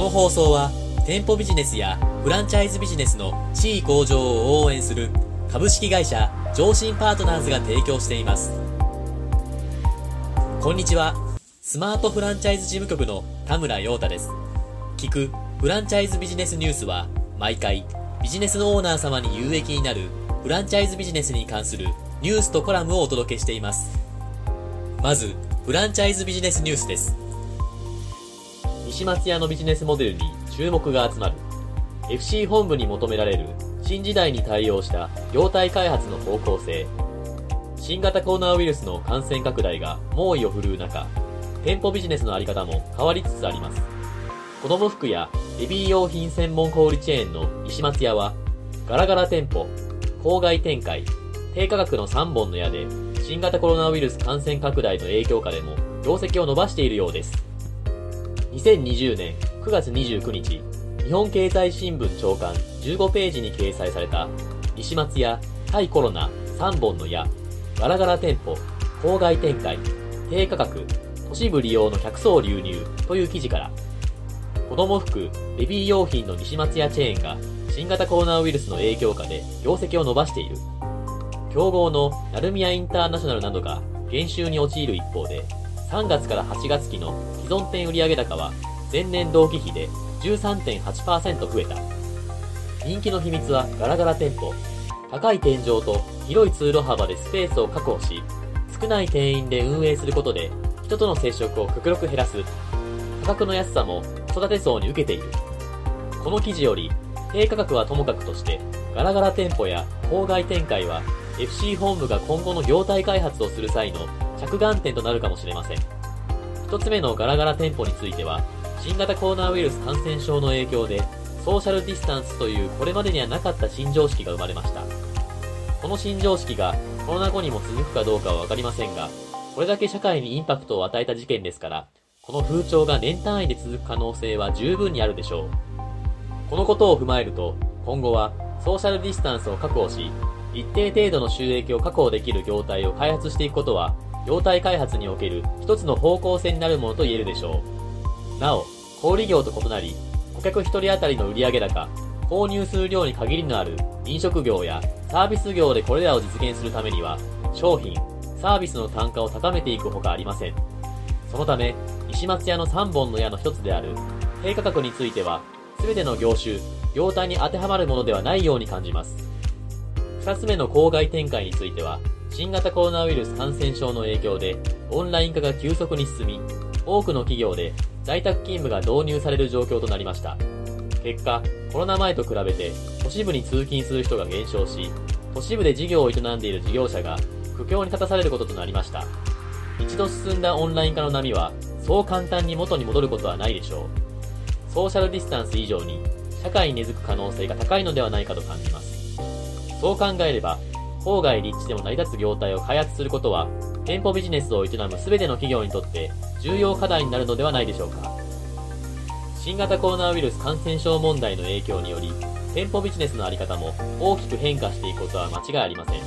この放送は店舗ビジネスやフランチャイズビジネスの地位向上を応援する株式会社上信パートナーズが提供しています。こんにちは。スマートフランチャイズ事務局の田村陽太です。聞くフランチャイズビジネスニュースは毎回ビジネスのオーナー様に有益になるフランチャイズビジネスに関するニュースとコラムをお届けしています。まずフランチャイズビジネスニュースです。西松屋のビジネスモデルに注目が集まる。FC 本部に求められる新時代に対応した業態開発の方向性。新型コロナウイルスの感染拡大が猛威を振るう中店舗ビジネスのあり方も変わりつつあります。子供服やベビー用品専門小売チェーンの西松屋はガラガラ店舗郊外展開低価格の3本の矢で新型コロナウイルス感染拡大の影響下でも業績を伸ばしているようです。2020年9月29日日本経済新聞長官15ページに掲載された西松屋対コロナ3本の矢ガラガラ店舗郊外展開低価格都市部利用の客層流入という記事から子供服ベビー用品の西松屋チェーンが新型コロナウイルスの影響下で業績を伸ばしている。競合の成宮インターナショナルなどが減収に陥る一方で3月から8月期の既存店売上高は前年同期比で13.8%増えた。人気の秘密はガラガラ店舗。高い天井と広い通路幅でスペースを確保し、少ない店員で運営することで人との接触を極力減らす。価格の安さも育て層に受けている。この記事より、低価格はともかくとして、ガラガラ店舗や郊外展開は FC 本部が今後の業態開発をする際の着眼点となるかもしれません。一つ目のガラガラ店舗については、新型コロナウイルス感染症の影響で、ソーシャルディスタンスというこれまでにはなかった新常識が生まれました。この新常識がコロナ後にも続くかどうかはわかりませんが、これだけ社会にインパクトを与えた事件ですから、この風潮が年単位で続く可能性は十分にあるでしょう。このことを踏まえると、今後はソーシャルディスタンスを確保し、一定程度の収益を確保できる業態を開発していくことは業態開発における一つの方向性になるものと言えるでしょう。なお、小売業と異なり、顧客一人当たりの売上高、購入する量に限りのある飲食業やサービス業でこれらを実現するためには、商品、サービスの単価を高めていくほかありません。そのため、石松屋の3本の矢の一つである、低価格については、すべての業種、業態に当てはまるものではないように感じます。二つ目の郊外展開については、新型コロナウイルス感染症の影響で、オンライン化が急速に進み、多くの企業で在宅勤務が導入される状況となりました。結果、コロナ前と比べて都市部に通勤する人が減少し、都市部で事業を営んでいる事業者が苦境に立たされることとなりました。一度進んだオンライン化の波は、そう簡単に元に戻ることはないでしょう。ソーシャルディスタンス以上に、社会に根付く可能性が高いのではないかと感じます。そう考えれば、郊外立地でも成り立つ業態を開発することは、店舗ビジネスを営む全ての企業にとって重要課題になるのではないでしょうか。新型コロナウイルス感染症問題の影響により、店舗ビジネスのあり方も大きく変化していくことは間違いありません。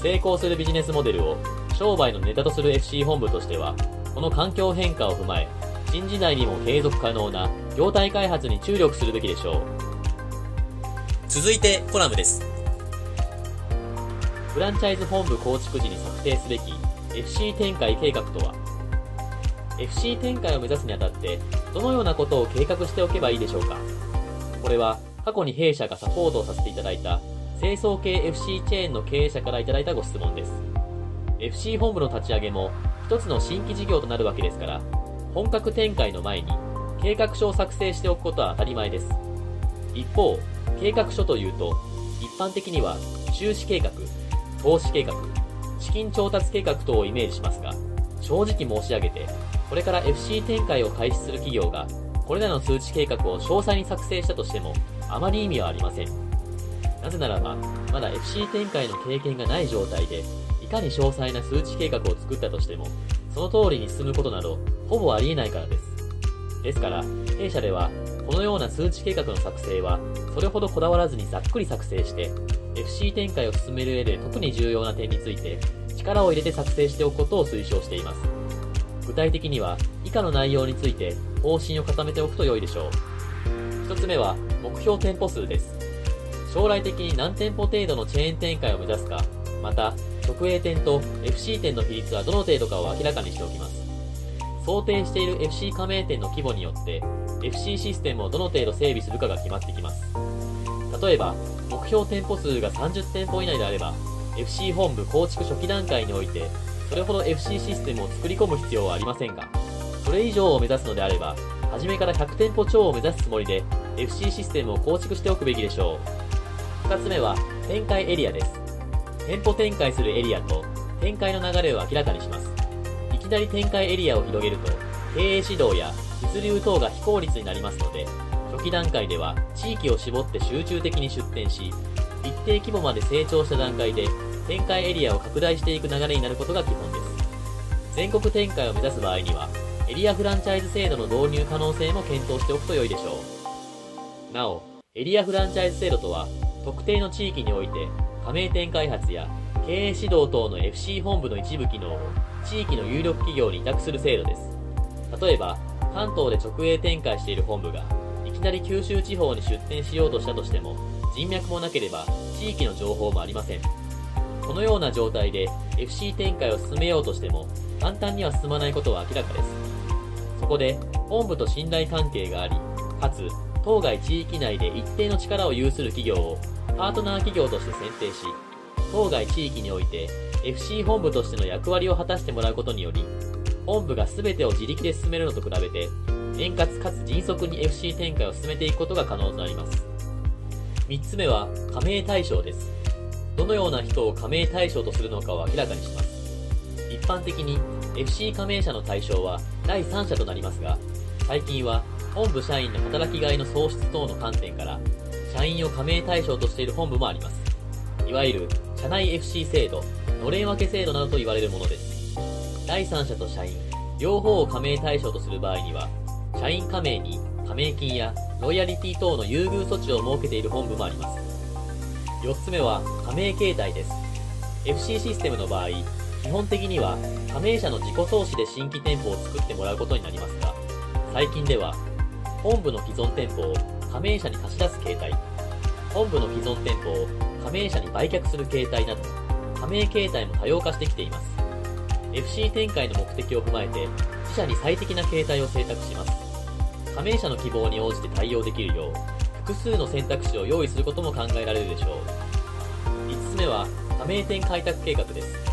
成功するビジネスモデルを商売のネタとする FC 本部としては、この環境変化を踏まえ、新時代にも継続可能な業態開発に注力するべきでしょう。続いてコラムです。フランチャイズ本部構築時に策定すべき FC 展開計画とは？FC 展開を目指すにあたってどのようなことを計画しておけばいいでしょうか？これは過去に弊社がサポートをさせていただいた清掃系 FC チェーンの経営者からいただいたご質問です。FC 本部の立ち上げも一つの新規事業となるわけですから本格展開の前に計画書を作成しておくことは当たり前です。一方計画書というと一般的には収支計画投資計画、資金調達計画等をイメージしますが、正直申し上げて、これから FC 展開を開始する企業が、これらの数値計画を詳細に作成したとしても、あまり意味はありません。なぜならば、まだ FC 展開の経験がない状態で、いかに詳細な数値計画を作ったとしても、その通りに進むことなど、ほぼありえないからです。ですから、弊社では、このような数値計画の作成は、それほどこだわらずにざっくり作成して、FC 展開を進める上で特に重要な点について、力を入れて作成しておくことを推奨しています。具体的には、以下の内容について方針を固めておくと良いでしょう。1つ目は目標店舗数です。将来的に何店舗程度のチェーン展開を目指すか、また、直営店と FC 店の比率はどの程度かを明らかにしておきます。想定している FC 加盟店の規模によって、FC システムをどの程度整備するかが決まってきます。例えば、標店舗数が30店舗以内であれば、FC 本部構築初期段階において、それほど FC システムを作り込む必要はありませんが、それ以上を目指すのであれば、初めから100店舗超を目指すつもりで、FC システムを構築しておくべきでしょう。2つ目は、展開エリアです。店舗展開するエリアと、展開の流れを明らかにします。いきなり展開エリアを広げると、経営指導や物流等が非効率になりますので、段階では地域を絞って集中的に出店し、一定規模まで成長した段階で展開エリアを拡大していく流れになることが基本です。全国展開を目指す場合には、エリアフランチャイズ制度の導入可能性も検討しておくと良いでしょう。なお、エリアフランチャイズ制度とは、特定の地域において、加盟店開発や経営指導等の FC 本部の一部機能を地域の有力企業に委託する制度です。例えば、関東で直営展開している本部が、きなり九州地方に出店しようとしたとしても、人脈もなければ地域の情報もありません。このような状態で FC 展開を進めようとしても、簡単には進まないことは明らかです。そこで、本部と信頼関係があり、かつ、当該地域内で一定の力を有する企業をパートナー企業として選定し、当該地域において FC 本部としての役割を果たしてもらうことにより、本部が全てを自力で進めるのと比べて、円滑かつ迅速に FC 展開を進めていくことが可能となります。3つ目は、加盟対象です。どのような人を加盟対象とするのかを明らかにします。一般的に FC 加盟者の対象は第三者となりますが、最近は本部社員の働きがいの創出等の観点から、社員を加盟対象としている本部もあります。いわゆる、社内 FC 制度、のれん分け制度などと言われるものです。第三者と社員、両方を加盟対象とする場合には、社員加盟に加盟金やロイヤリティ等の優遇措置を設けている本部もあります。4つ目は、加盟形態です。FC システムの場合、基本的には加盟者の自己投資で新規店舗を作ってもらうことになりますが、最近では、本部の既存店舗を加盟者に貸し出す形態、本部の既存店舗を加盟者に売却する形態など、加盟形態も多様化してきています。FC 展開の目的を踏まえて、自社に最適な形態を選択します。加盟者の希望に応じて対応できるよう、複数の選択肢を用意することも考えられるでしょう。5つ目は、加盟店開拓計画です。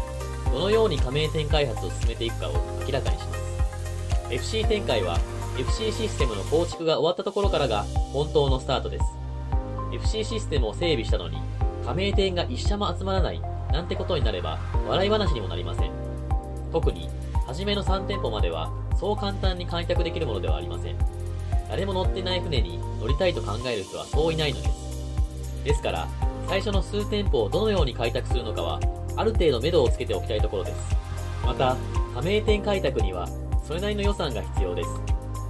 どのように加盟店開発を進めていくかを明らかにします。FC 展開は FC システムの構築が終わったところからが本当のスタートです。FC システムを整備したのに、加盟店が一社も集まらないなんてことになれば笑い話にもなりません。特に、初めの3店舗まではそう簡単に開拓できるものではありません。誰も乗ってない船に乗りたいと考える人はそういないのです。ですから、最初の数店舗をどのように開拓するのかは、ある程度目処をつけておきたいところです。また、加盟店開拓には、それなりの予算が必要です。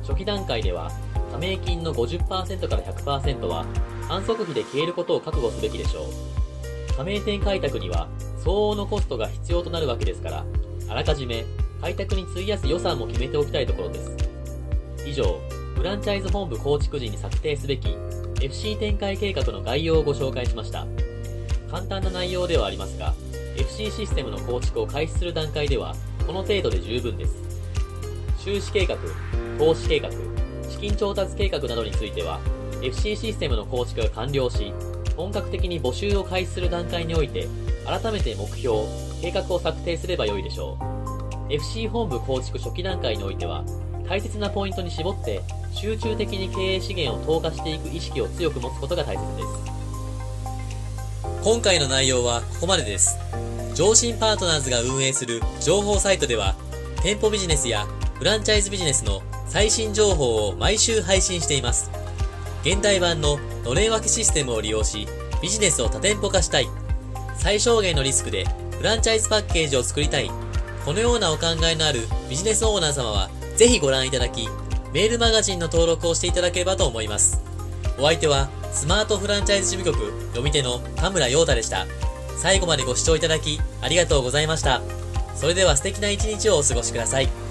初期段階では、加盟金の50%から100%は反則費で消えることを覚悟すべきでしょう。加盟店開拓には相応のコストが必要となるわけですから、あらかじめ開拓に費やす予算も決めておきたいところです。以上、フランチャイズ本部構築時に策定すべき FC 展開計画の概要をご紹介しました。簡単な内容ではありますが、FC システムの構築を開始する段階では、この程度で十分です。収支計画、投資計画、資金調達計画などについては、FC システムの構築が完了し、本格的に募集を開始する段階において、改めて目標、計画を策定すればよいでしょう。FC 本部構築初期段階においては、大切なポイントに絞って、集中的に経営資源を投下していく意識を強く持つことが大切です。今回の内容はここまでです。上信パートナーズが運営する情報サイトでは、店舗ビジネスやフランチャイズビジネスの最新情報を毎週配信しています。現代版ののれん分けシステムを利用し、ビジネスを多店舗化したい。最小限のリスクでフランチャイズパッケージを作りたい。このようなお考えのあるビジネスオーナー様は、ぜひご覧いただき、メールマガジンの登録をしていただければと思います。お相手は、スマートフランチャイズ事務局読み手の田村陽太でした。最後までご視聴いただき、ありがとうございました。それでは素敵な一日をお過ごしください。